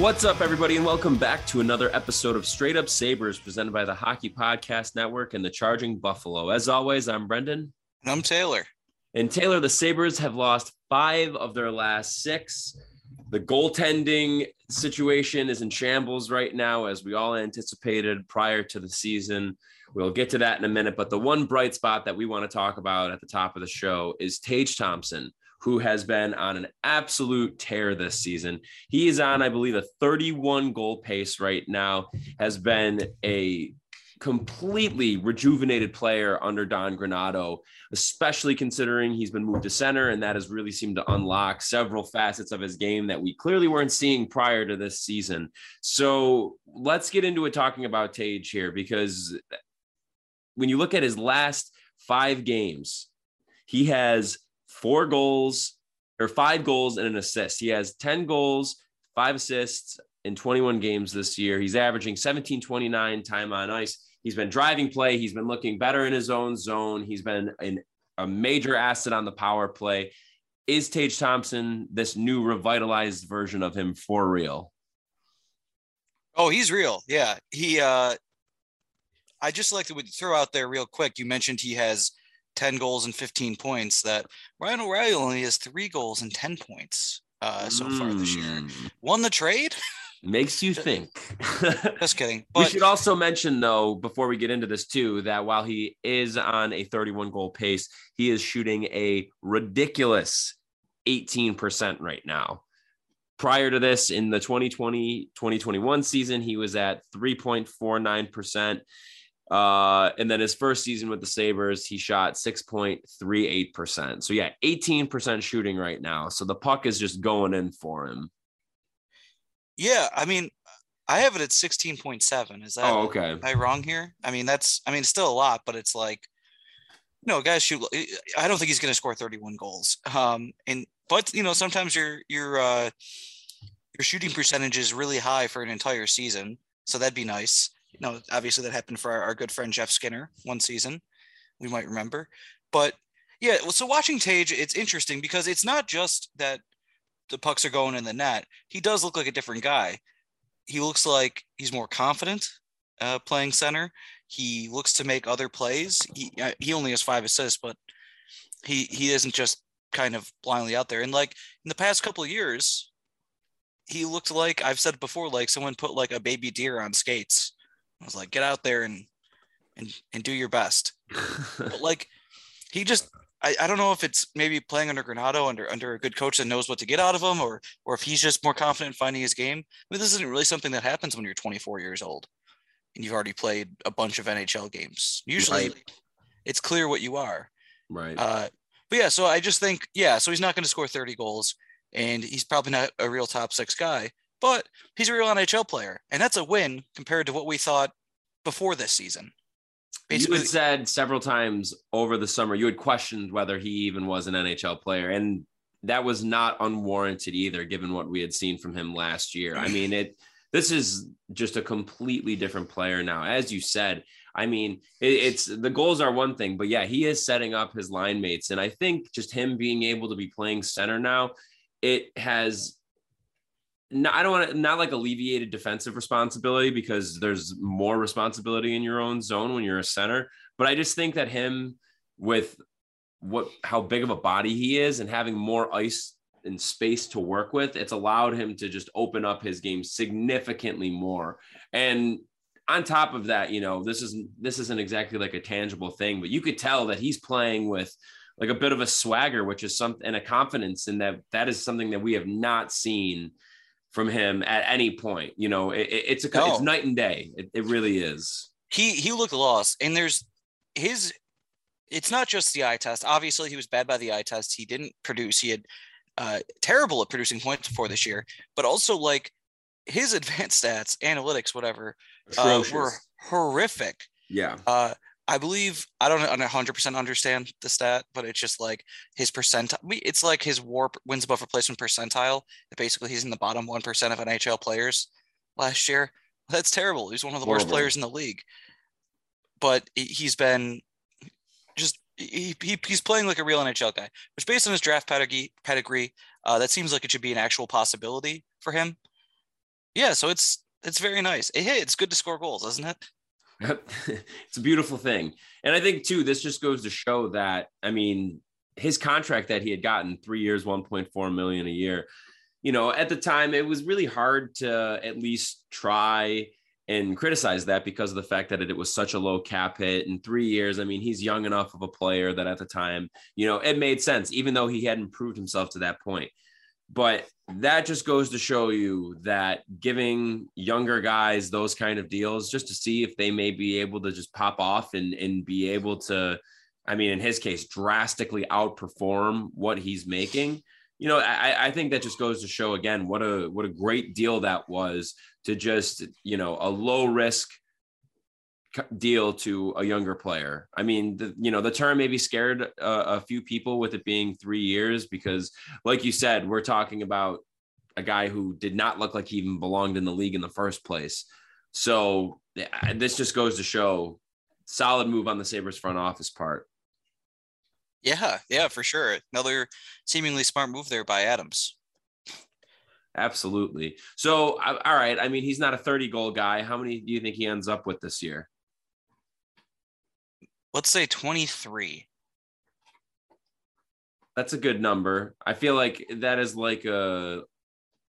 What's up, everybody, and welcome back to another episode of Straight Up Sabres presented by the Hockey Podcast Network and the Charging Buffalo. As always, I'm Brendan. I'm Taylor. And Taylor, the Sabres have lost five of their last six. The goaltending situation is in shambles right now, as we all anticipated prior to the season. We'll get to that in a minute. But the one bright spot that we want to talk about at the top of the show is Tage Thompson, who has been on an absolute tear this season. He is on, I believe, a 31 goal pace right now, has been a completely rejuvenated player under Don Granato, especially considering he's been moved to center, and that has really seemed to unlock several facets of his game that we clearly weren't seeing prior to this season. So let's get into it talking about Tage here, because when you look at his last five games, he has four goals or five goals and an assist. He has 10 goals, five assists in 21 games this year. He's averaging 1729 time on ice. He's been driving play. He's been looking better in his own zone. He's been an, a major asset on the power play. Is Tage Thompson this new revitalized version of him for real? Oh, he's real. Yeah. He uh I just like to throw out there real quick. You mentioned he has 10 goals and 15 points that Ryan O'Reilly only has three goals and 10 points uh, so mm. far this year. Mm. Won the trade? Makes you think. Just kidding. But... We should also mention, though, before we get into this, too, that while he is on a 31 goal pace, he is shooting a ridiculous 18% right now. Prior to this, in the 2020 2021 season, he was at 3.49%. Uh, and then his first season with the Sabres, he shot 6.38%. So, yeah, 18% shooting right now. So the puck is just going in for him. Yeah. I mean, I have it at 16.7. Is that, oh, okay. Am I wrong here? I mean, that's, I mean, still a lot, but it's like, no, guys shoot. I don't think he's going to score 31 goals. Um, and, but, you know, sometimes your, your, uh, your shooting percentage is really high for an entire season. So that'd be nice no, obviously that happened for our, our, good friend Jeff Skinner one season. We might remember, but yeah. well, So watching Tage, it's interesting because it's not just that the pucks are going in the net. He does look like a different guy. He looks like he's more confident uh, playing center. He looks to make other plays. He uh, he only has five assists, but he he isn't just kind of blindly out there. And like in the past couple of years, he looked like I've said before, like someone put like a baby deer on skates I was like, get out there and and and do your best. but like he just I, I don't know if it's maybe playing under Granato under under a good coach that knows what to get out of him or or if he's just more confident in finding his game. I mean, this isn't really something that happens when you're 24 years old and you've already played a bunch of NHL games. Usually right. it's clear what you are. Right. Uh, but yeah, so I just think, yeah, so he's not going to score 30 goals and he's probably not a real top six guy but he's a real NHL player, and that's a win compared to what we thought before this season. Basically, you had said several times over the summer you had questioned whether he even was an NHL player, and that was not unwarranted either, given what we had seen from him last year. I mean, it. This is just a completely different player now, as you said. I mean, it, it's the goals are one thing, but yeah, he is setting up his line mates, and I think just him being able to be playing center now, it has I don't want to not like alleviated defensive responsibility because there's more responsibility in your own zone when you're a center. But I just think that him with what how big of a body he is and having more ice and space to work with, it's allowed him to just open up his game significantly more. And on top of that, you know, this isn't this isn't exactly like a tangible thing, but you could tell that he's playing with like a bit of a swagger, which is something and a confidence in that that is something that we have not seen from him at any point. You know, it, it's a no. it's night and day. It, it really is. He he looked lost, and there's his. It's not just the eye test. Obviously, he was bad by the eye test. He didn't produce. He had uh, terrible at producing points before this year, but also like his advanced stats, analytics, whatever, uh, were horrific. Yeah. Uh, I believe I don't 100% understand the stat, but it's just like his percentile. It's like his WAR wins above replacement percentile. Basically, he's in the bottom one percent of NHL players last year. That's terrible. He's one of the Horrible. worst players in the league. But he's been just he, he he's playing like a real NHL guy, which based on his draft pedigree, pedigree uh, that seems like it should be an actual possibility for him. Yeah, so it's it's very nice. Hey, it's good to score goals, isn't it? it's a beautiful thing. And I think too, this just goes to show that, I mean, his contract that he had gotten three years, 1.4 million a year, you know, at the time it was really hard to at least try and criticize that because of the fact that it, was such a low cap hit in three years. I mean, he's young enough of a player that at the time, you know, it made sense, even though he hadn't proved himself to that point. But that just goes to show you that giving younger guys those kind of deals just to see if they may be able to just pop off and, and be able to, I mean, in his case, drastically outperform what he's making. You know, I, I think that just goes to show again what a what a great deal that was to just, you know, a low risk deal to a younger player. I mean, the, you know, the term maybe scared a, a few people with it being three years because, like you said, we're talking about a guy who did not look like he even belonged in the league in the first place. So eh, this just goes to show solid move on the Sabres front office part. Yeah, yeah, for sure. Another seemingly smart move there by Adams. Absolutely. So, all right. I mean, he's not a 30 goal guy. How many do you think he ends up with this year? Let's say 23 that's a good number i feel like that is like a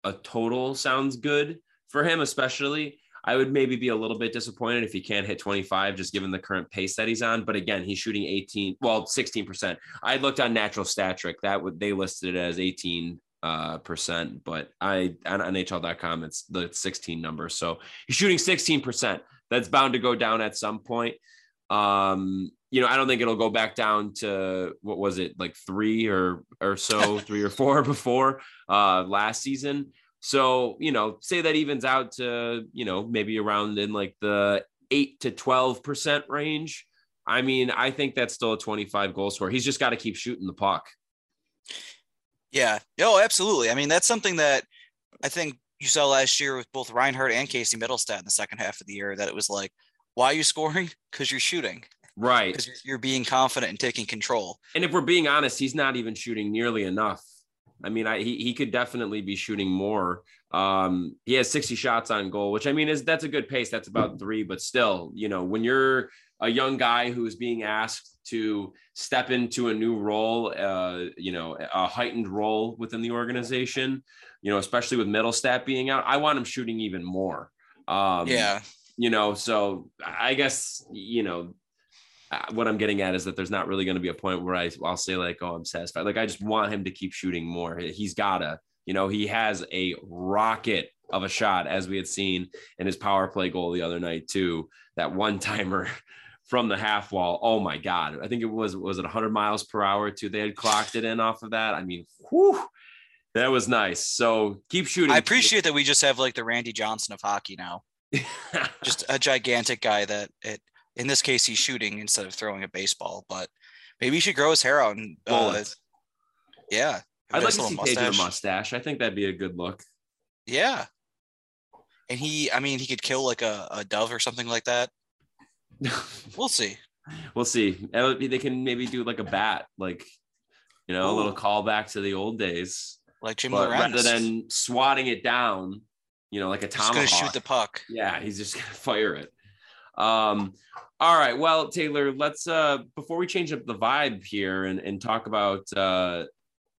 a total sounds good for him especially i would maybe be a little bit disappointed if he can't hit 25 just given the current pace that he's on but again he's shooting 18 well 16% i looked on natural stat trick that would they listed it as 18 uh, percent, but I on NHL.com it's the 16 number. So he's shooting 16 percent. That's bound to go down at some point. Um, you know, I don't think it'll go back down to what was it like three or or so, three or four before uh, last season. So you know, say that evens out to you know maybe around in like the eight to twelve percent range. I mean, I think that's still a twenty-five goal score. He's just got to keep shooting the puck. Yeah. Oh, absolutely. I mean, that's something that I think you saw last year with both Reinhart and Casey Mittelstadt in the second half of the year. That it was like, why are you scoring? Because you're shooting. Right. Because you're being confident and taking control. And if we're being honest, he's not even shooting nearly enough. I mean, I, he, he could definitely be shooting more. Um, he has 60 shots on goal, which I mean is that's a good pace. That's about three, but still, you know, when you're a young guy who's being asked to step into a new role, uh, you know, a heightened role within the organization, you know, especially with Mittelstadt being out, I want him shooting even more. Um, yeah you know so i guess you know uh, what i'm getting at is that there's not really going to be a point where I, i'll say like oh i'm satisfied. Like i just want him to keep shooting more. He's gotta you know he has a rocket of a shot as we had seen in his power play goal the other night too. That one timer from the half wall. Oh my god. I think it was was it 100 miles per hour too? They had clocked it in off of that. I mean whew, that was nice. So keep shooting. I appreciate that we just have like the randy johnson of hockey now just a gigantic guy that it in this case he's shooting instead of throwing a baseball but maybe he should grow his hair out and uh, yeah. I'd like to see mustache. a mustache. i think that'd be a good look. Yeah. And he i mean he could kill like a, a dove or something like that. We'll see. We'll see. They can maybe do like a bat like you know Ooh. a little callback to the old days. Like Jim rather than swatting it down you know, like a tomahawk. He's gonna shoot the puck. Yeah, he's just gonna fire it. Um, all right. Well, Taylor, let's uh before we change up the vibe here and, and talk about uh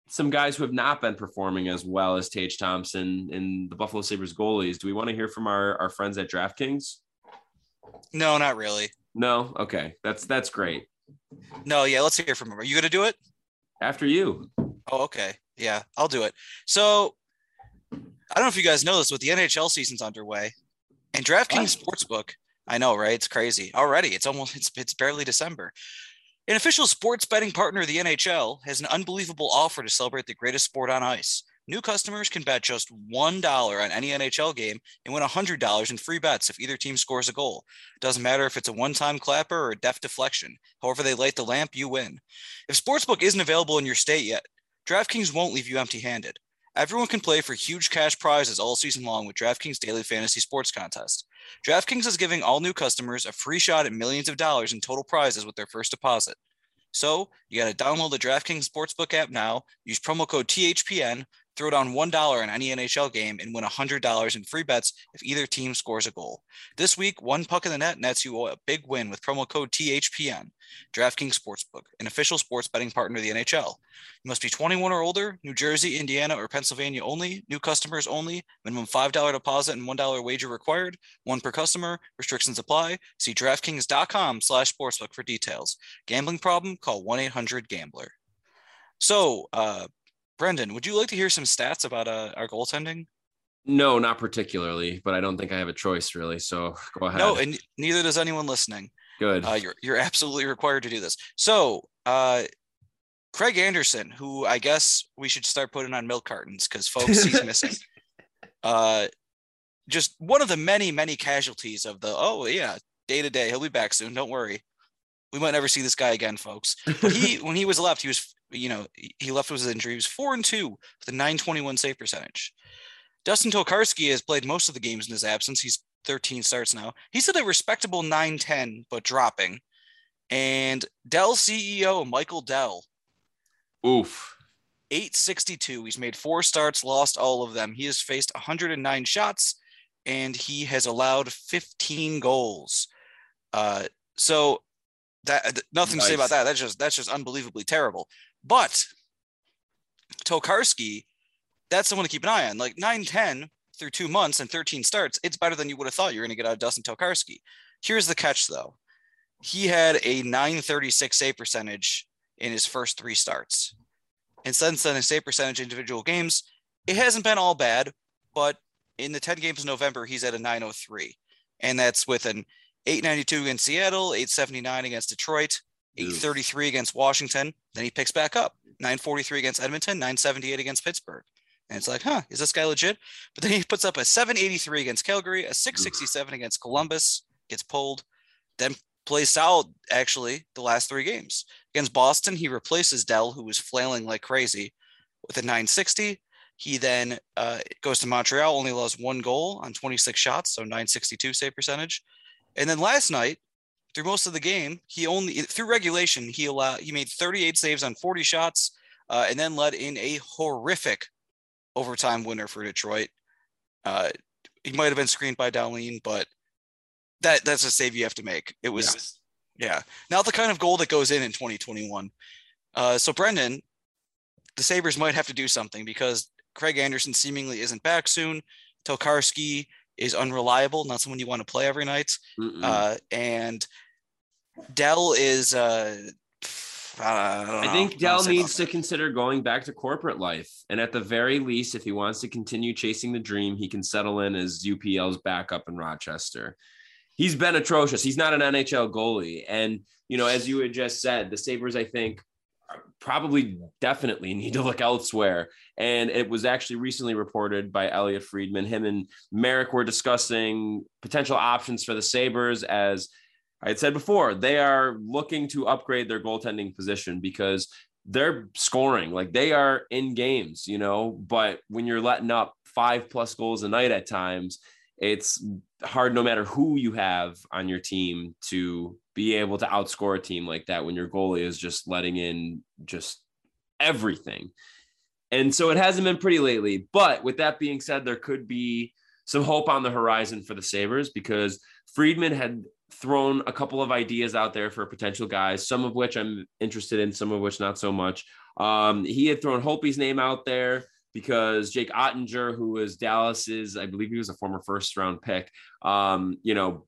some guys who have not been performing as well as Tage Thompson and the Buffalo Sabres goalies. Do we want to hear from our, our friends at DraftKings? No, not really. No? Okay. That's that's great. No, yeah, let's hear from him. Are you gonna do it? After you. Oh, okay. Yeah, I'll do it. So I don't know if you guys know this, but the NHL season's underway. And DraftKings Sportsbook, I know, right? It's crazy. Already, it's almost it's it's barely December. An official sports betting partner of the NHL has an unbelievable offer to celebrate the greatest sport on ice. New customers can bet just $1 on any NHL game and win $100 in free bets if either team scores a goal. Doesn't matter if it's a one time clapper or a deft deflection. However, they light the lamp, you win. If Sportsbook isn't available in your state yet, DraftKings won't leave you empty handed. Everyone can play for huge cash prizes all season long with DraftKings Daily Fantasy Sports Contest. DraftKings is giving all new customers a free shot at millions of dollars in total prizes with their first deposit. So you got to download the DraftKings Sportsbook app now, use promo code THPN, throw down $1 on any NHL game, and win $100 in free bets if either team scores a goal. This week, one puck in the net nets you a big win with promo code THPN. DraftKings Sportsbook, an official sports betting partner of the NHL. You must be 21 or older, New Jersey, Indiana, or Pennsylvania only, new customers only, minimum $5 deposit and $1 wager required, one per customer, restrictions apply. See DraftKings.com slash sportsbook for details. Gambling problem? Call 1-800-GAMBLER. So, uh, Brendan, would you like to hear some stats about uh, our goaltending? No, not particularly, but I don't think I have a choice really. So go ahead. No, and neither does anyone listening. Good. Uh, you're you're absolutely required to do this. So, uh, Craig Anderson, who I guess we should start putting on milk cartons because folks he's missing. Uh, just one of the many many casualties of the oh yeah day to day he'll be back soon don't worry we might never see this guy again folks but he when he was left he was you know, he left with his injury. He was four and two with a 921 save percentage. Dustin Tokarski has played most of the games in his absence. He's 13 starts now. He's at a respectable 910, but dropping. And Dell CEO Michael Dell. Oof. 862. He's made four starts, lost all of them. He has faced 109 shots and he has allowed 15 goals. Uh, so that uh, nothing nice. to say about that. That's just that's just unbelievably terrible. But Tokarski, that's someone to keep an eye on. Like 9 10 through two months and 13 starts, it's better than you would have thought you're going to get out of Dustin Tokarski. Here's the catch, though. He had a 936 save percentage in his first three starts. And since then, his save percentage individual games, it hasn't been all bad, but in the 10 games in November, he's at a 903. And that's with an 892 against Seattle, 879 against Detroit, 833 against Washington. Then he picks back up 943 against Edmonton, 978 against Pittsburgh. And it's like, huh, is this guy legit? But then he puts up a 783 against Calgary, a 667 against Columbus, gets pulled, then plays solid actually the last three games. Against Boston, he replaces Dell, who was flailing like crazy, with a 960. He then uh, goes to Montreal, only allows one goal on 26 shots, so 962 save percentage. And then last night, through most of the game, he only through regulation he allowed he made 38 saves on 40 shots, uh, and then led in a horrific overtime winner for Detroit. Uh, he might have been screened by Dahlin, but that that's a save you have to make. It was yeah, yeah. not the kind of goal that goes in in 2021. Uh, so Brendan, the Sabres might have to do something because Craig Anderson seemingly isn't back soon. Tokarski is unreliable, not someone you want to play every night. Uh, and Dell is. Uh, I, I think Dell needs to consider going back to corporate life. And at the very least, if he wants to continue chasing the dream, he can settle in as UPL's backup in Rochester. He's been atrocious. He's not an NHL goalie. And, you know, as you had just said, the Sabres, I think, probably definitely need to look elsewhere. And it was actually recently reported by Elliotte Friedman. Him and Marek were discussing potential options for the Sabres as – I had said before, they are looking to upgrade their goaltending position because they're scoring like they are in games, you know, but when you're letting up five plus goals a night at times, it's hard no matter who you have on your team to be able to outscore a team like that when your goalie is just letting in just everything. And so it hasn't been pretty lately. But with that being said, there could be some hope on the horizon for the Sabres because Friedman had thrown a couple of ideas out there for potential guys, some of which I'm interested in, some of which not so much. Um, he had thrown Holtby's name out there because Jake Oettinger, who was Dallas's, I believe he was a former first round pick. Um, you know,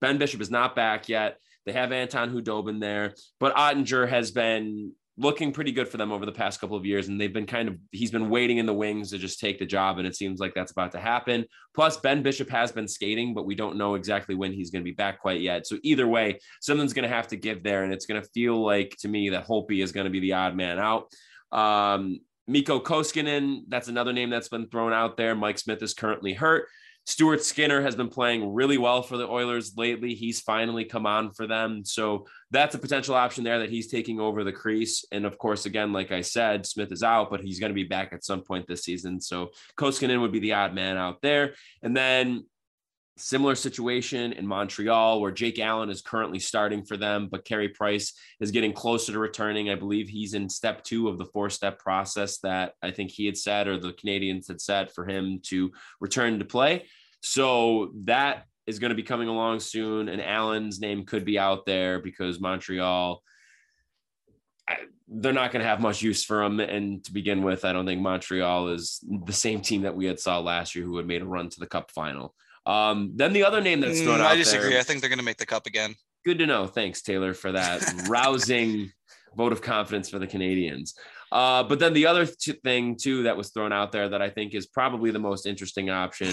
Ben Bishop is not back yet. They have Anton Khudobin there, but Oettinger has been looking pretty good for them over the past couple of years. And they've been kind of, he's been waiting in the wings to just take the job. And it seems like that's about to happen. Plus, Ben Bishop has been skating, but we don't know exactly when he's going to be back quite yet. So either way, something's going to have to give there. And it's going to feel like to me that Holtby is going to be the odd man out. Um, Mikko Koskinen, that's another name that's been thrown out there. Mike Smith is currently hurt. Stuart Skinner has been playing really well for the Oilers lately. He's finally come on for them. So that's a potential option there that he's taking over the crease. And of course, again, like I said, Smith is out, but he's going to be back at some point this season. So Koskinen would be the odd man out there. And then Similar situation in Montreal, where Jake Allen is currently starting for them, but Carey Price is getting closer to returning. I believe he's in step two of the four step process that I think he had said, or the Canadiens had said for him to return to play. So that is going to be coming along soon. And Allen's name could be out there because Montreal, they're not going to have much use for him. And to begin with, I don't think Montreal is the same team that we had saw last year who had made a run to the cup final. Um, then the other name that's thrown mm, out I disagree. There, I think they're going to make the cup again. Good to know. Thanks, Taylor, for that rousing vote of confidence for the Canadiens. Uh, but then the other t- thing too that was thrown out there that I think is probably the most interesting option.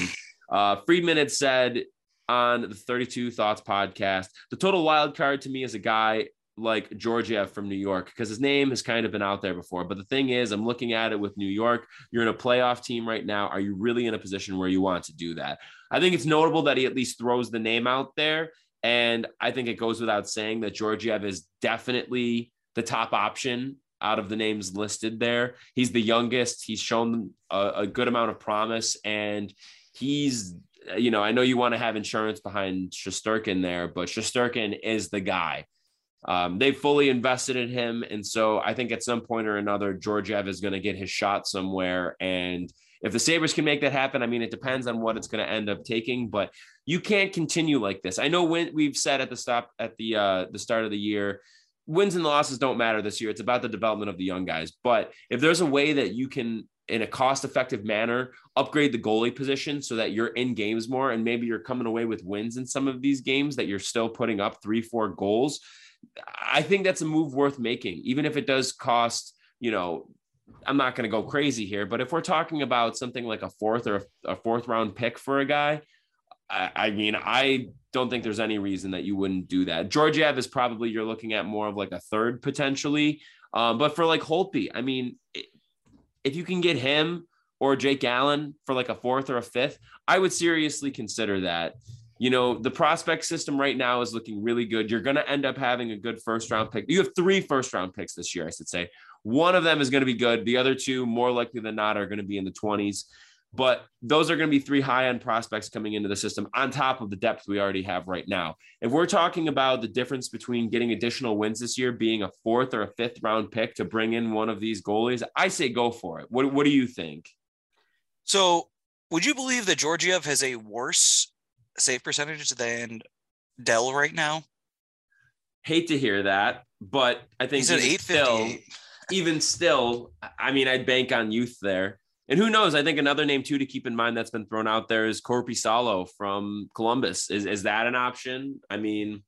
Uh, Friedman had said on the 32 Thoughts podcast, the total wild card to me is a guy like Georgiev from New York because his name has kind of been out there before. But the thing is, I'm looking at it with New York. You're in a playoff team right now. Are you really in a position where you want to do that? I think it's notable that he at least throws the name out there. And I think it goes without saying that Georgiev is definitely the top option out of the names listed there. He's the youngest. He's shown a, a good amount of promise and he's you know, I know you want to have insurance behind Shesterkin there, but Shesterkin is the guy. Um, they fully invested in him. And so I think at some point or another, Georgiev is going to get his shot somewhere. And if the Sabres can make that happen, I mean, it depends on what it's going to end up taking, but you can't continue like this. I know when we've said at the stop at the uh, the start of the year, wins and losses don't matter this year. It's about the development of the young guys. But if there's a way that you can in a cost effective manner upgrade the goalie position so that you're in games more and maybe you're coming away with wins in some of these games that you're still putting up three four goals I think that's a move worth making, even if it does cost, you know, I'm not going to go crazy here, but if we're talking about something like a fourth or a fourth round pick for a guy, I, I mean, I don't think there's any reason that you wouldn't do that. Georgiev is probably you're looking at more of like a third potentially, um, but for like Holtby, I mean, if you can get him or Jake Allen for like a fourth or a fifth, I would seriously consider that you know, the prospect system right now is looking really good. You're going to end up having a good first round pick. You have three first round picks this year, I should say. One of them is going to be good. The other two, more likely than not, are going to be in the 20s. But those are going to be three high end prospects coming into the system on top of the depth we already have right now. If we're talking about the difference between getting additional wins this year, being a fourth or a fifth round pick to bring in one of these goalies, I say go for it. What, what do you think? So, would you believe that Georgiev has a worse save percentage than Dell right now? Hate to hear that, but I think he's at eight still, even still, I mean, I'd bank on youth there. And who knows? I think another name too to keep in mind that's been thrown out there is Korpisalo from Columbus. Is is that an option? I mean,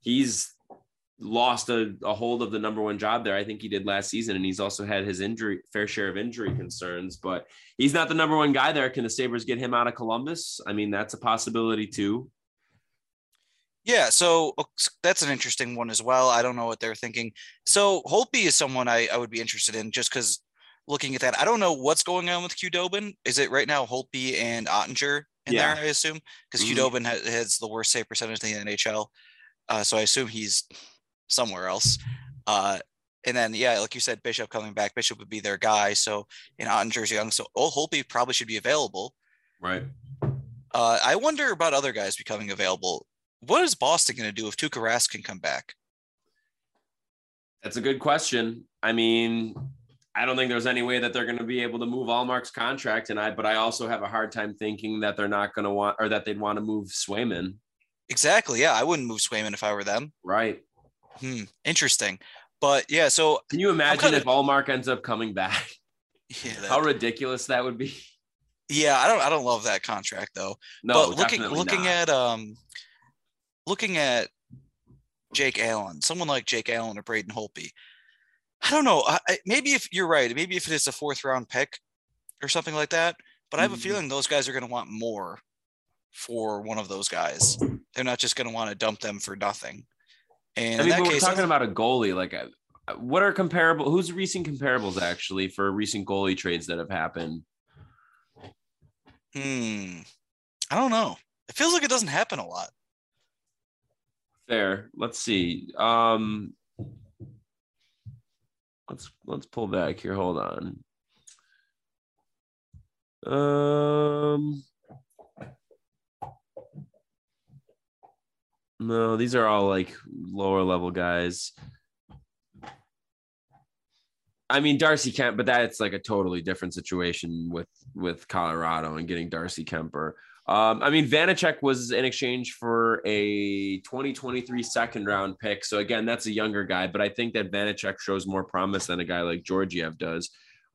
he's lost a, a, hold of the number one job there. I think he did last season, and he's also had his injury fair share of injury concerns. But he's not the number one guy there. Can the Sabres get him out of Columbus? I mean, that's a possibility too. Yeah, so uh, that's an interesting one as well. I don't know what they're thinking. So Holtby is someone I, I would be interested in just because looking at that, I don't know what's going on with Khudobin. Is it right now Holtby and Oettinger in yeah. there? I assume because mm-hmm. Khudobin has, has, the worst save percentage in the NHL. Uh, so I assume he's somewhere else. Uh, and then, yeah, like you said, Bishop coming back, Bishop would be their guy. So in Oettinger's young, so Old Holtby probably should be available. Right. Uh, I wonder about other guys becoming available. What is Boston going to do if Tuukka Rask can come back? That's a good question. I mean, I don't think there's any way that they're going to be able to move Ullmark's contract, and I. But I also have a hard time thinking that they're not going to want or that they'd want to move Swayman. Exactly. Yeah, I wouldn't move Swayman if I were them. Right. Hmm. Interesting. But yeah, so Can you imagine if Ullmark ends up coming back? yeah, that- How ridiculous that would be. yeah, I don't I don't love that contract though. No, but looking looking not. at um looking at Jake Allen, someone like Jake Allen or Braden Holtby, I don't know. I, maybe if you're right, maybe if it is a fourth round pick or something like that. But I have a Mhm. feeling those guys are going to want more for one of those guys. They're not just going to want to dump them for nothing. And I mean, we're case, talking about a goalie. Like, uh, what are comparable? Who's recent comparables actually for recent goalie trades that have happened? hmm, I don't know. It feels like it doesn't happen a lot. Fair. Let's see. Um, let's let's pull back here. Hold on. Um. No, these are all like lower level guys. I mean Darcy Kemp, but that's like a totally different situation with with Colorado and getting Darcy Kemper. Um, I mean, Vanecek was in exchange for a 2023 second round pick. So again, that's a younger guy, but I think that Vanecek shows more promise than a guy like Georgiev does.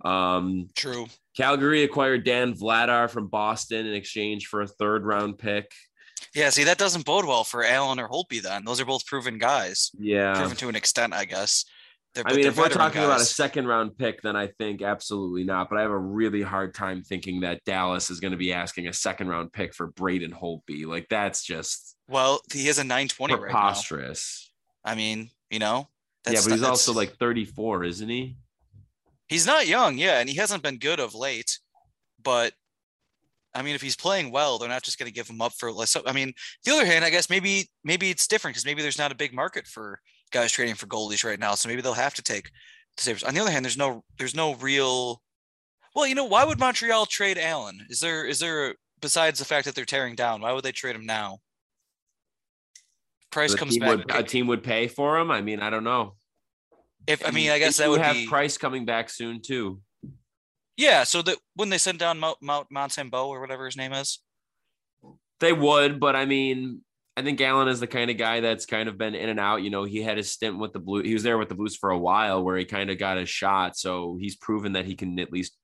Um, True. Calgary acquired Dan Vladar from Boston in exchange for a third round pick. Yeah, see, that doesn't bode well for Allen or Holtby then. Those are both proven guys. Yeah. Proven to an extent, I guess. They're, I mean, if we're talking about a second round pick, then I think absolutely not. But I have a really hard time thinking that Dallas is going to be asking a second round pick for Braden Holtby. Like that's just Well, he is a 920 right now. preposterous. I mean, you know. yeah, but he's not- also like 34, isn't he? he's not young, yeah, and he hasn't been good of late. But I mean, if he's playing well, they're not just going to give him up for less. I mean, the other hand, I guess maybe maybe it's different because maybe there's not a big market for guys trading for goalies right now, so maybe they'll have to take the Sabres. On the other hand, there's no there's no real. Well, you know, why would Montreal trade Allen? Is there is there besides the fact that they're tearing down? Why would they trade him now? Price The comes back. would, a team would pay for him. I mean, I don't know. if I mean, I guess that would have be Price coming back soon too. Yeah. So that when they send down Mount Mount Montembeault or whatever his name is, They would, but I mean, I think Allen is the kind of guy that's kind of been in and out. You know, he had his stint with the Blue. He was there with the Blues for a while, where he kind of got his shot. So he's proven that he can at least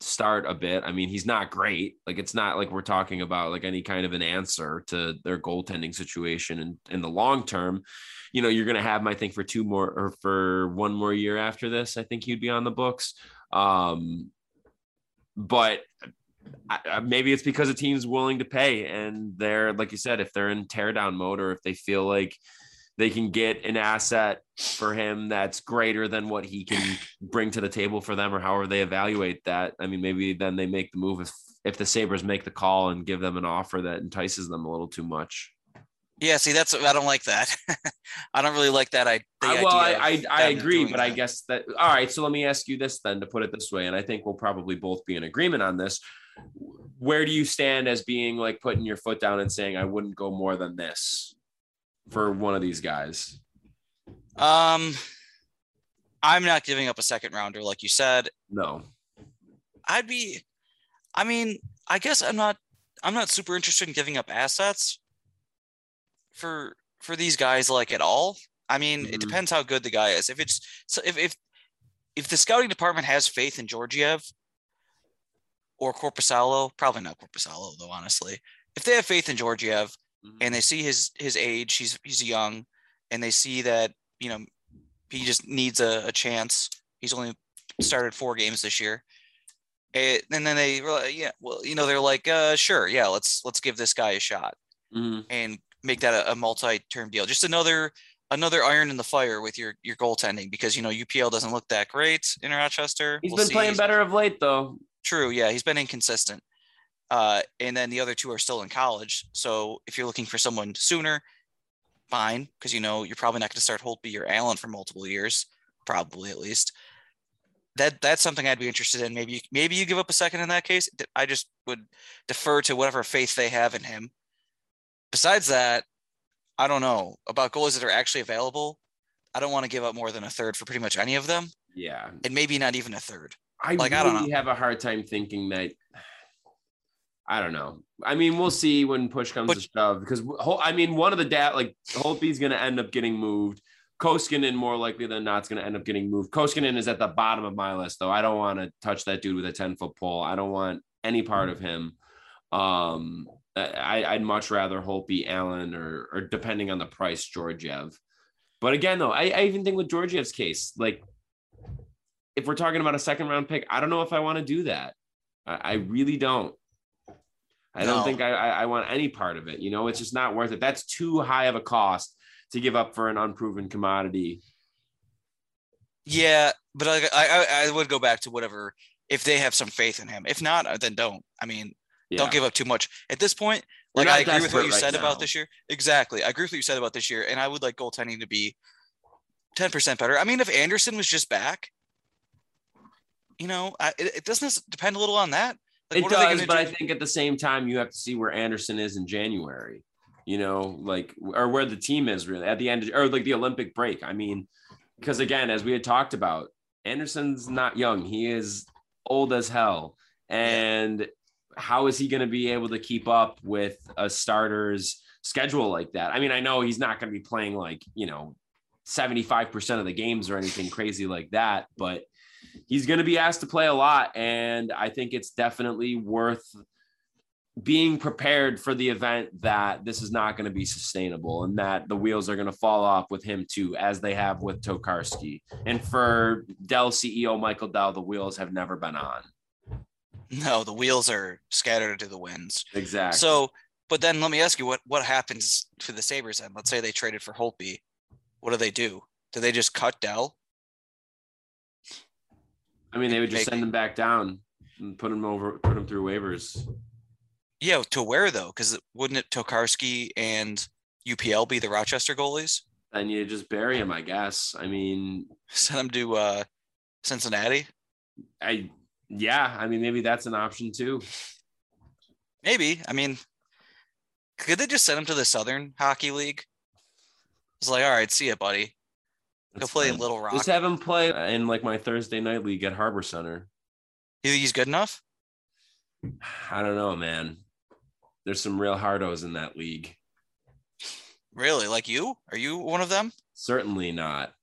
start a bit. I mean, he's not great. Like it's not like we're talking about like any kind of an answer to their goaltending situation. And in the long term, you know, you're to have him, I think, for two more or for one more year after this. I think he'd be on the books. Um, but I, maybe it's because a team's willing to pay and they're like you said if they're in teardown mode or if they feel like they can get an asset for him that's greater than what he can bring to the table for them or however they evaluate that i mean maybe then they make the move if if the sabres make the call and give them an offer that entices them a little too much Yeah, see, that's I don't like that. I don't really like that. I well, idea I, I, I agree, but I guess that all right. So let me ask you this then, to put it this way, and I think we'll probably both be in agreement on this. Where do you stand as being like putting your foot down and saying I wouldn't go more than this for one of these guys? Um, I'm not giving up a second rounder, like you said. No, I'd be. I mean, I guess I'm not. I'm not super interested in giving up assets for for these guys like at all. I mean, it Mhm. depends how good the guy is. If it's so, if if if the scouting department has faith in Georgiev or Korpisalo, probably not Korpisalo though. Honestly, if they have faith in Georgiev and they see his his age, he's he's young, and they see that you know he just needs a, a chance. He's only started four games this year. It, and then they yeah, well, you know, they're like, uh, sure, yeah, let's let's give this guy a shot Mhm. and make that a, a multi-term deal. Just another another iron in the fire with your your goaltending because you know UPL doesn't look that great in Rochester. he's We'll been see. playing better of late though. True, yeah, he's been inconsistent. Uh, and then the other two are still in college. So if you're looking for someone sooner, fine, because you know you're probably not going to start Holtby or Allen for multiple years, probably at least. That that's something I'd be interested in. Maybe maybe you give up a second in that case. I just would defer to whatever faith they have in him. Besides that, I don't know about goalies that are actually available. I don't want to give up more than a third for pretty much any of them, Yeah, and maybe not even a third. I Like, I don't really know. have a hard time thinking that I don't know. I mean, we'll see when push comes But- to shove because I mean, one of the dad like Holtby's going to end up getting moved. Koskinen more likely than not is going to end up getting moved. Koskinen is at the bottom of my list, though. I don't want to touch that dude with a 10 foot pole. I don't want any part of him. Um, I, I'd much rather Holtby, Allen, or, or depending on the price, Georgiev. But again, though, I, I even think with Georgiev's case, like if we're talking about a second round pick, I don't know if I want to do that. I, I really don't. I don't think I, I, I want any part of it. You know, it's just not worth it. That's too high of a cost to give up for an unproven commodity. Yeah, but I, I I would go back to whatever if they have some faith in him. If not, uh, then don't. I mean, Yeah. don't give up too much at this point. Like I agree with what you right said now. about this year. Exactly, I agree with what you said about this year, and I would like goaltending to be ten percent better. I mean, if Anderson was just back, you know, I, it, it doesn't depend a little on that. Like, it what are they does, but I think at the same time you have to see where Anderson is in January. You know, like or where the team is really at the end, or like the Olympic break. I mean, because again, as we had talked about, Anderson's not young; he is old as hell, and how is he going to be able to keep up with a starter's schedule like that? I mean, I know he's not going to be playing like you know. 75% of the games or anything crazy like that, but he's going to be asked to play a lot and i think it's definitely worth being prepared for the event that this is not going to be sustainable and that the wheels are going to fall off with him too as they have with tokarski and for dell ceo michael dell the wheels have never been on no, the wheels are scattered to the winds. exactly So, but then let me ask you what what happens to the Sabres then? Let's say they traded for Holtby. What do they do? Do they just cut Dell? i mean they would just Make- send him back down and put him over put him through waivers Yeah, to where though? Because wouldn't it Tokarski and UPL be the Rochester goalies? and you just bury him i guess i mean Send them to uh, Cincinnati? i yeah i mean maybe that's an option too Maybe. I mean, could they just send him to the Southern Hockey League? It's like, all right, see ya, buddy. Go play in. Little Rock. Just have him play in like my Thursday night league at Harbor Center. You think he's good enough? I don't know, man. There's some real hardos in that league. Really? Like you? Are you one of them? Certainly not.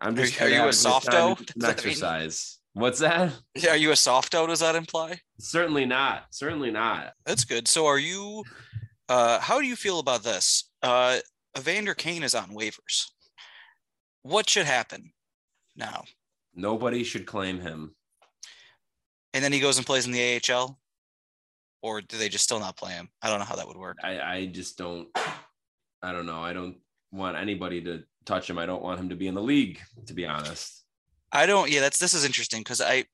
I'm just are you a have good softo? time and Does some that mean- exercise. What's that? Yeah, are you a softo? Does that imply? Certainly not. Certainly not. That's good. So are you uh how do you feel about this? Uh Evander Kane is on waivers. What should happen now? Nobody should claim him. And then he goes and plays in the AHL? Or do they just still not play him? I don't know how that would work. I, I just don't. I don't know. I don't want anybody to touch him. I don't want him to be in the league. To be honest. I don't yeah, that's this is interesting because I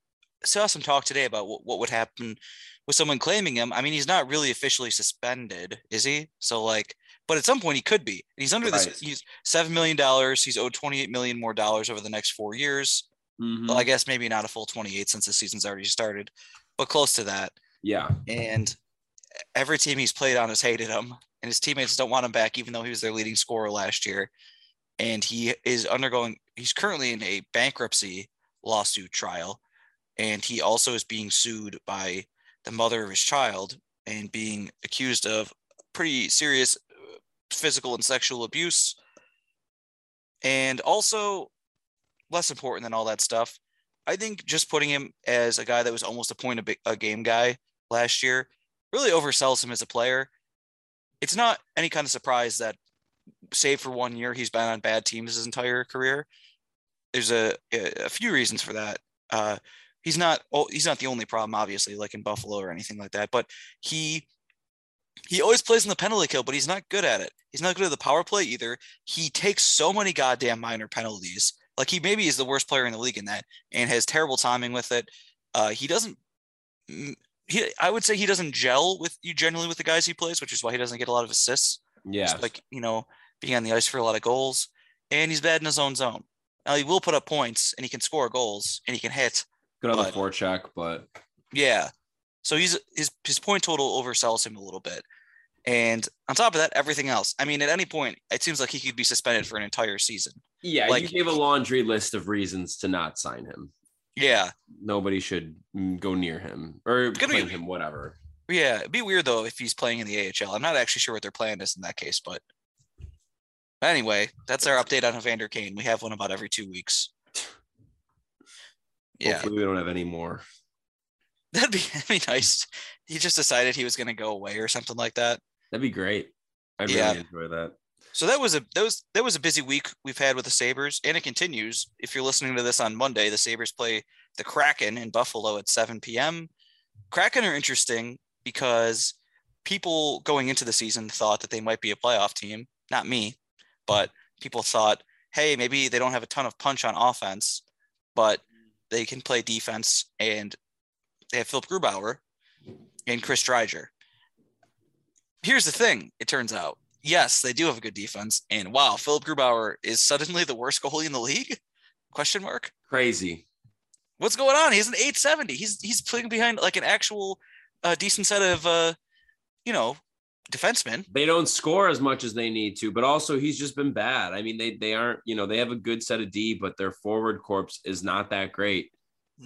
saw some talk today about what, what would happen with someone claiming him. I mean, he's not really officially suspended, is he? So like but at some point he could be. He's under this he's seven million dollars. He's owed 28 million more dollars over the next four years. Mhm. well, I guess maybe not a full 28 since the season's already started, but close to that. yeah. And every team he's played on has hated him, and his teammates don't want him back, even though he was their leading scorer last year. And he is undergoing, he's currently in a bankruptcy lawsuit trial. And he also is being sued by the mother of his child and being accused of pretty serious uh, physical and sexual abuse. And also, less important than all that stuff, I think just putting him as a guy that was almost a point a, game guy last year really oversells him as a player. It's not any kind of surprise that, save for one year, he's been on bad teams his entire career. There's a a few reasons for that. Uh, he's not he's not the only problem, obviously, like in Buffalo or anything like that. But he he always plays in the penalty kill, but he's not good at it. He's not good at the power play either. He takes so many goddamn minor penalties. Like he maybe is the worst player in the league in that, and has terrible timing with it. Uh, he doesn't. mm, He, I would say he doesn't gel with you generally with the guys he plays, which is why he doesn't get a lot of assists. Yeah. Just like you know, being on the ice for a lot of goals, and he's bad in his own zone. Now he will put up points, and he can score goals, and he can hit. Good on the forecheck, but Yeah. So he's his his point total oversells him a little bit. And on top of that, everything else. I mean, at any point, it seems like he could be suspended for an entire season. yeah, Like- you gave a laundry list of reasons to not sign him. Yeah. Nobody should mm, go near him or be- him, whatever. Yeah, it'd be weird though if he's playing in the AHL. I'm not actually sure what their plan is in that case, but anyway, that's our update on Evander Kane. We have one about every two weeks. Yeah, Hopefully we don't have any more. that'd be, that'd be nice. He just decided he was going to go away or something like that. That'd be great. I really Yeah. enjoy that. So that was a that was that was a busy week we've had with the Sabres, and it continues. If you're listening to this on Monday, the Sabres play the Kraken in Buffalo at 7 p.m. Kraken are interesting because people going into the season thought that they might be a playoff team. Not me, but people thought, hey, maybe they don't have a ton of punch on offense, but they can play defense, and they have Philipp Grubauer and Chris Driedger. Here's the thing: it turns out yes, they do have a good defense. And wow, Philipp Grubauer is suddenly the worst goalie in the league? Question mark. Crazy. What's going on? He's an 870. He's he's playing behind like an actual uh, decent set of uh, you know, defensemen. They don't score as much as they need to, but also he's just been bad. I mean, they they aren't, you know, they have a good set of D, but their forward corps is not that great.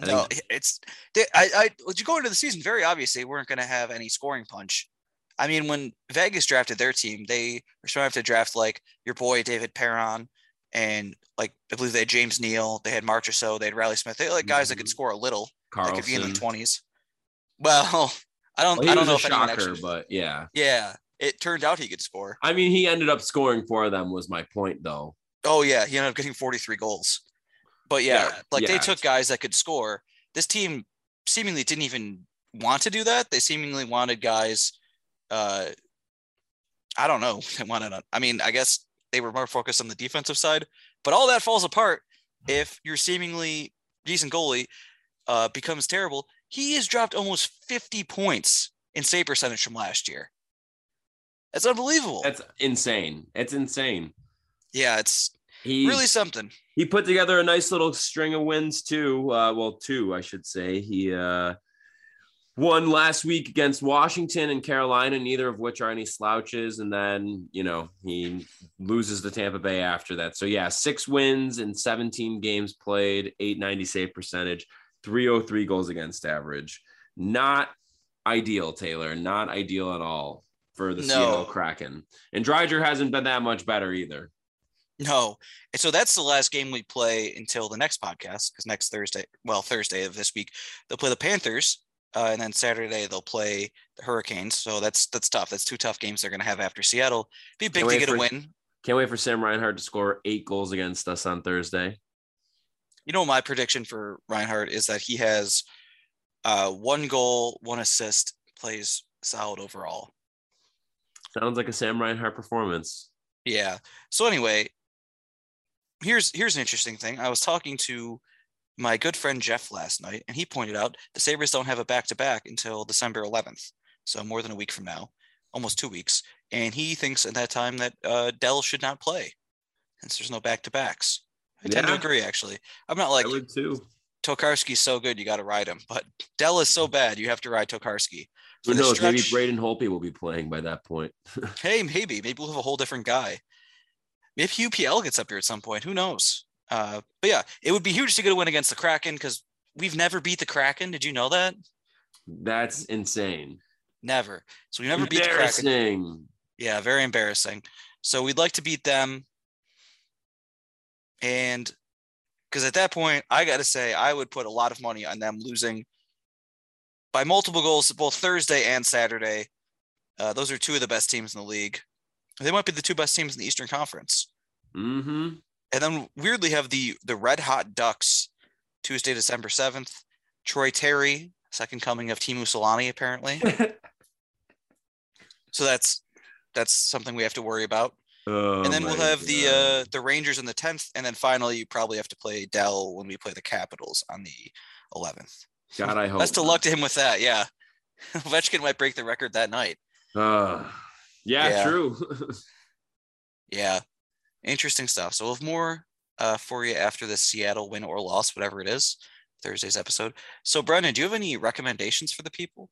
I No, think- it's they, I I when you go into the season, very obviously they weren't going to have any scoring punch. I mean, when Vegas drafted their team, they were starting to draft like your boy David Perron and like I believe they had James Neal, they had Marchessault, they had Reilly Smith. They had like guys that could Mhm. score a little. that could be in the twenties. Well, I don't. Well, I don't know if shocker, actually. but yeah. Yeah, it turned out he could score. I mean, he ended up scoring for them. Was my point, though. Oh yeah, he ended up getting forty three goals. But yeah, Yeah, like they took guys that could score. This team seemingly didn't even want to do that. They seemingly wanted guys. Uh, I don't know. They wanted. I mean, I guess they were more focused on the defensive side. But all that falls apart if your seemingly decent goalie uh, becomes terrible. He has dropped almost 50 points in save percentage from last year. That's unbelievable. That's insane. It's insane. yeah, it's He really something. he put together a nice little string of wins too. Uh, well, two, I should say. He uh, won last week against Washington and Carolina, neither of which are any slouches. And then, you know, he loses to Tampa Bay after that. So, yeah, six wins in 17 games played, 890 save percentage, 303 goals against average. Not ideal, Taylor. Not ideal at all for the No. Seattle Kraken. And Driedger hasn't been that much better either. No. And so that's the last game we play until the next podcast because next Thursday, well, Thursday of this week, they'll play the Panthers. Uh, and then Saturday they'll play the Hurricanes. So that's that's tough. That's two tough games they're going to have after Seattle. Be big Can't to get a win. Can't wait for Sam Reinhart to score eight goals against us on Thursday. You know, my prediction for Reinhart is that he has uh, one goal, one assist, plays solid overall. Sounds like a Sam Reinhart performance. Yeah. So anyway, here's here's an interesting thing. I was talking to my good friend Jeff last night, and he pointed out the Sabres don't have a back to back until December 11th, so more than a week from now, almost two weeks. And he thinks at that time that uh, Dell should not play, since there's no back to backs. I tend to agree. Actually, I'm not like I would too. Tokarski's so good you got to ride him, but Dell is so bad you have to ride Tokarski. Who For knows? Maybe Braden Holtby will be playing by that point. hey, maybe, maybe we'll have a whole different guy. Maybe UPL gets up here at some point. Who knows? Uh, but yeah, it would be huge to get a win against the Kraken because we've never beat the Kraken. Did you know that? That's insane. Never. So we never beat the Kraken. Yeah, very embarrassing. So we'd like to beat them. And because at that point, I got to say, I would put a lot of money on them losing by multiple goals both Thursday and Saturday. Uh, those are two of the best teams in the league. They might be the two best teams in the Eastern Conference. Mm-hmm. And then weirdly have the the Red Hot Ducks Tuesday, December 7th. Troy Terry, second coming of Teemu Selanne, apparently. so that's that's something we have to worry about. Oh, and then we'll have the uh the Rangers on the 10th. And then finally you probably have to play Dell when we play the Capitals on the 11th. God, I hope. Best of luck to him with that. Yeah. Ovechkin might break the record that night. Uh, yeah, Yeah. true. Yeah. Interesting stuff. So we'll have more uh, for you after the Seattle win or loss, whatever it is, Thursday's episode. So, Brendan, do you have any recommendations for the people?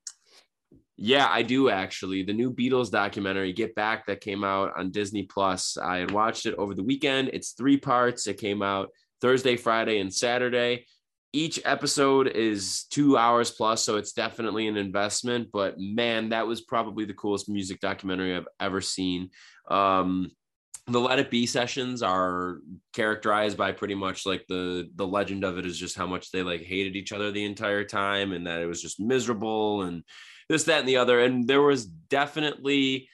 Yeah, I do actually. The new Beatles documentary, Get Back, that came out on Disney Plus. I had watched it over the weekend. It's three parts. It came out Thursday, Friday, and Saturday. each episode is two hours plus, so it's definitely an investment. But man, that was probably the coolest music documentary I've ever seen. Um, the Let It Be sessions are characterized by pretty much like the the legend of it is just how much they like hated each other the entire time, and that it was just miserable and this, that, and the other. And there was definitely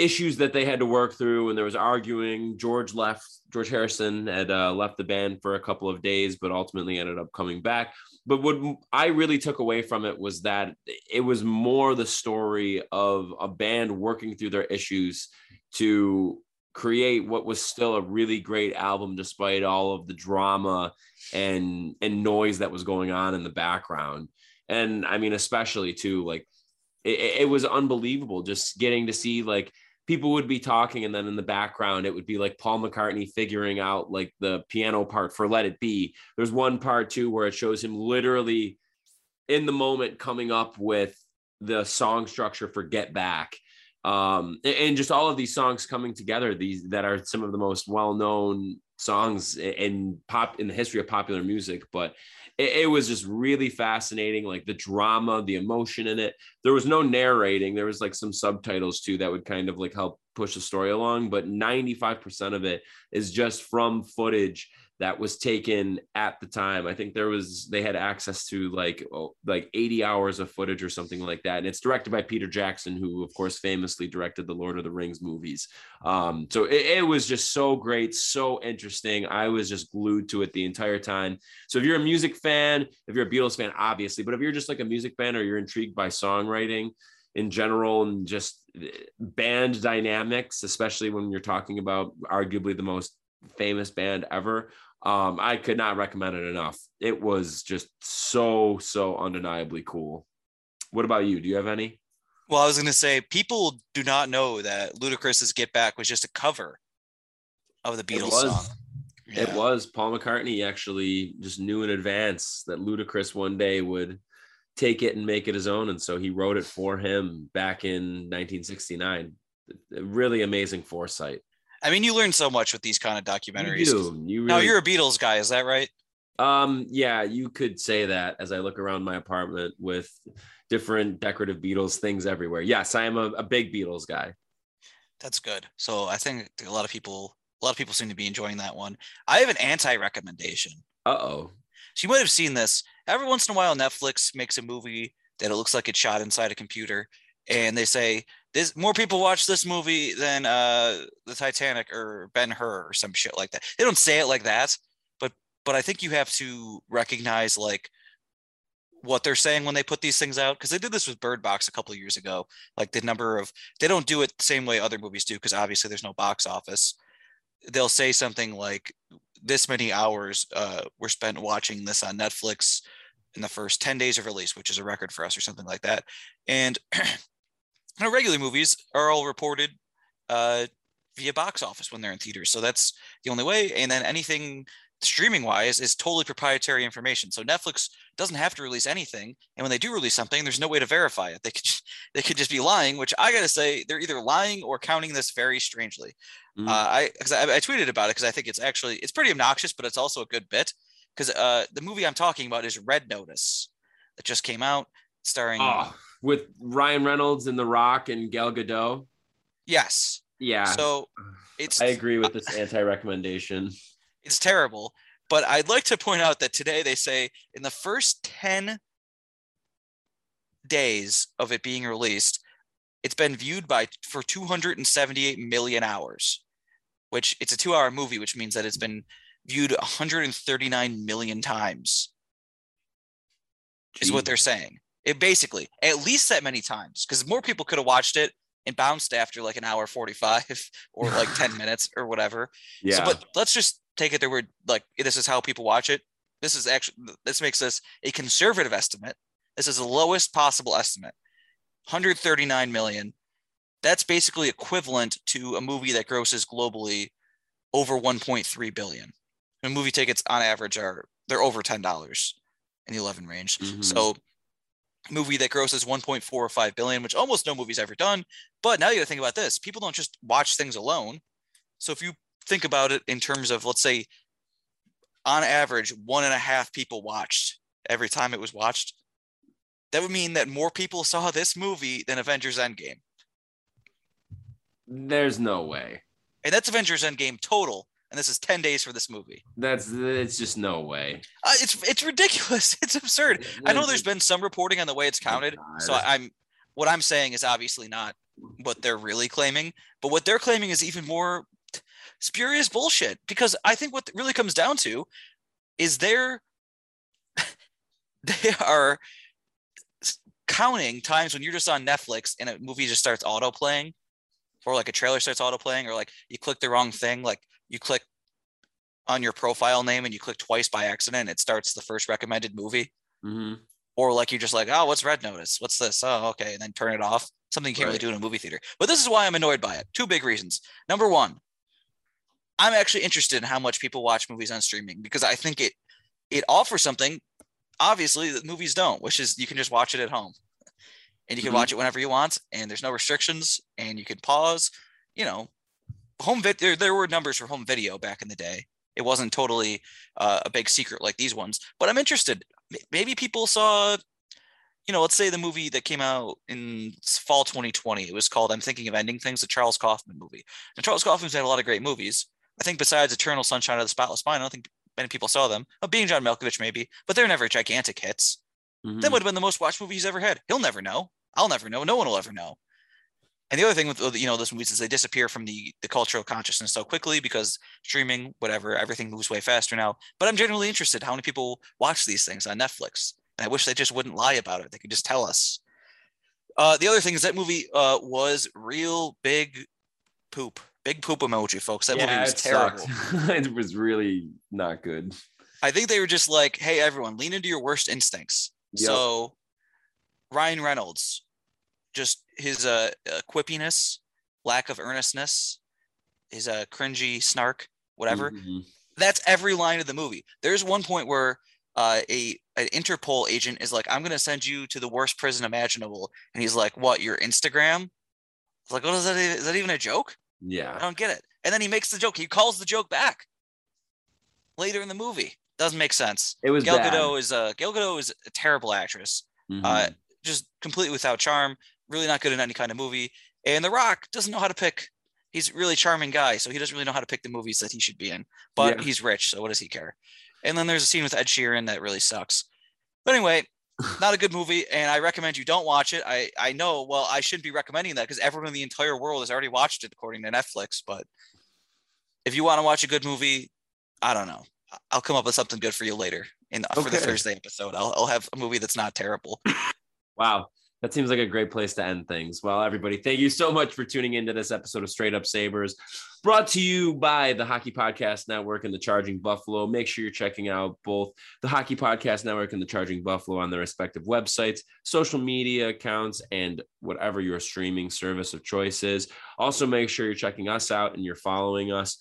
issues that they had to work through and there was arguing. George left george harrison had uh, left the band for a couple of days but ultimately ended up coming back. But what i really took away from it was that it was more the story of a band working through their issues to create what was still a really great album despite all of the drama and and noise that was going on in the background and i mean especially too like it, it was unbelievable just getting to see like people would be talking and then in the background it would be like paul mccartney figuring out like the piano part for let it be. There's one part too where it shows him literally in the moment coming up with the song structure for get back. Um and just all of these songs coming together these that are some of the most well-known songs in pop in the history of popular music but it, it, was just really fascinating like the drama the emotion in it. There was no narrating. There was like some subtitles too that would kind of like help push the story along but 95% of it is just from footage that was taken at the time. I think there was they had access to like oh, like 80 hours of footage or something like that. And it's directed by Peter Jackson, who of course famously directed the Lord of the Rings movies. Um, so it, it was just so great, so interesting. I was just glued to it the entire time. So if you're a music fan, if you're a Beatles fan, obviously, but if you're just like a music fan or you're intrigued by songwriting, in general and just eh, band dynamics, especially when you're talking about arguably the most famous band ever. Um, I could not recommend it enough. It was just so, so undeniably cool. What about you? Do you have any? Well, I was going to say people do not know that Ludacris's Get Back was just a cover of the Beatles song. Yeah. It was. Paul McCartney actually just knew in advance that Ludacris one day would take it and make it his own. And so he wrote it for him back in 1969. Really amazing foresight. I mean, you learn so much with these kind of documentaries. You do. You really... Now you're a Beatles guy, is that right? Um, yeah, you could say that as I look around my apartment with different decorative Beatles things everywhere. Yes, I am a, a big Beatles guy. That's good. So I think a lot of people, a lot of people seem to be enjoying that one. I have an anti-recommendation. Uh oh. So you might have seen this. Every once in a while, Netflix makes a movie that it looks like it's shot inside a computer, and they say this more people watch this movie than uh the Titanic or Ben Hur or some shit like that. They don't say it like that, but but I think you have to recognize like what they're saying when they put these things out because they did this with Bird Box a couple years ago. Like the number of they don't do it the same way other movies do because obviously there's no box office. They'll say something like this many hours uh, were spent watching this on Netflix in the first 10 days of release, which is a record for us or something like that. And regular movies are all reported uh, via box office when they're in theaters. So that's the only way. And then anything streaming wise is totally proprietary information. So Netflix doesn't have to release anything. And when they do release something, there's no way to verify it. They could just, they could just be lying, which I got to say, they're either lying or counting this very strangely. Mm. Uh, I, cause I, I tweeted about it because I think it's actually, it's pretty obnoxious, but it's also a good bit. Because uh, the movie I'm talking about is Red Notice that just came out starring. Oh with Ryan Reynolds and The Rock and Gal Gadot. Yes. Yeah. So it's. I agree with this anti-recommendation. It's terrible, but I'd like to point out that today they say in the first ten days of it being released, it's been viewed by for 278 million hours, which it's a two-hour movie, which means that it's been viewed 139 million times. Jeez. Is what they're saying. It basically at least that many times because more people could have watched it and bounced after like an hour 45 or like 10 minutes or whatever. Yeah. So, but let's just take it that we're like, this is how people watch it. This is actually, this makes this a conservative estimate. This is the lowest possible estimate 139 million. That's basically equivalent to a movie that grosses globally over 1.3 billion. And movie tickets on average are, they're over $10 in the 11 range. Mm-hmm. So movie that grosses 1.45 billion, which almost no movie's ever done. But now you got to think about this: people don't just watch things alone. So if you think about it in terms of, let's say, on average one and a half people watched every time it was watched, that would mean that more people saw this movie than Avengers Endgame. There's no way. And that's Avengers Endgame total. And this is 10 days for this movie. That's it's just no way. Uh, it's it's ridiculous. It's absurd. I know there's been some reporting on the way it's counted. So I'm what I'm saying is obviously not what they're really claiming, but what they're claiming is even more spurious bullshit because I think what it really comes down to is they're they are counting times when you're just on Netflix and a movie just starts auto playing or like a trailer starts auto playing or like you click the wrong thing like you click on your profile name and you click twice by accident it starts the first recommended movie. Mm-hmm. or like you're just like oh what's red notice? What's this? Oh okay. And then turn it off. Something you can't right. really do in a movie theater. But this is why i'm annoyed by it. Two big reasons. Number one i'm actually interested in how much people watch movies on streaming because i think it it offers something obviously that movies don't which is you can just watch it at home. And you can mm-hmm. watch it whenever you want and there's no restrictions and you can pause you know home vid there, there were numbers for home video back in the day. It wasn't totally uh, a big secret like these ones but i'm interested. Maybe people saw you know let's say the movie that came out in fall 2020 it was called i'm thinking of ending things the charles kaufman movie. And charles kaufman's had a lot of great movies. I think besides eternal sunshine of the spotless mind i don't think many people saw them. Uh, being john malkovich maybe but they're never gigantic hits. Mm-hmm. that would have been the most watched movie he's ever had. He'll never know. I'll never know. No one will ever know and the other thing with you know those movies is they disappear from the the cultural consciousness so quickly because streaming, whatever, everything moves way faster now. But I'm genuinely interested how many people watch these things on Netflix, and I wish they just wouldn't lie about it. They could just tell us. Uh, the other thing is that movie uh, was real big poop, big poop emoji, folks. That yeah, movie was terrible. it was really not good. I think they were just like, "Hey, everyone, lean into your worst instincts." Yep. So, Ryan Reynolds, just his uh, uh, quippiness, lack of earnestness, his uh, cringy snark, whatever. Mm-hmm. That's every line of the movie. There's one point where uh, a an Interpol agent is like, "I'm going to send you to the worst prison imaginable," and he's like, "What? Your Instagram?" It's like, "What is that? Is that even a joke?" Yeah, I don't get it. And then he makes the joke. He calls the joke back later in the movie. Doesn't make sense. It was Gal bad. Gadot is a Gal Gadot is a terrible actress. Mm-hmm. Uh, just completely without charm really not good in any kind of movie. And The Rock doesn't know how to pick. He's a really charming guy, so he doesn't really know how to pick the movies that he should be in. But yeah. he's rich, so what does he care? And then there's a scene with Ed Sheeran that really sucks. But anyway, not a good movie, and I recommend you don't watch it. I I know, well, I shouldn't be recommending that because everyone in the entire world has already watched it according to Netflix. But if you want to watch a good movie, I don't know. I'll come up with something good for you later in okay. for the Thursday episode. I'll I'll have a movie that's not terrible. Wow that seems like a great place to end things. Well, everybody, thank you so much for tuning into this episode of Straight Up Sabres, brought to you by the Hockey Podcast Network and the Charging Buffalo. Make sure you're checking out both the Hockey Podcast Network and the Charging Buffalo on their respective websites, social media accounts, and whatever your streaming service of choice is. Also, make sure you're checking us out and you're following us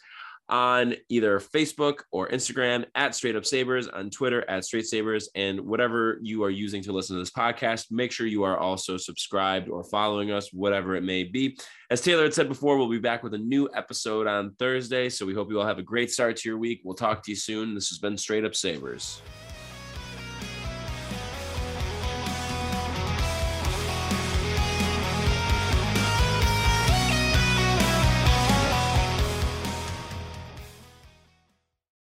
on either Facebook or Instagram at Straight Up Sabres, on Twitter at Straight Sabres, and whatever you are using to listen to this podcast, make sure you are also subscribed or following us, whatever it may be. As Taylor had said before, we'll be back with a new episode on Thursday. So we hope you all have a great start to your week. We'll talk to you soon. This has been Straight Up Sabres.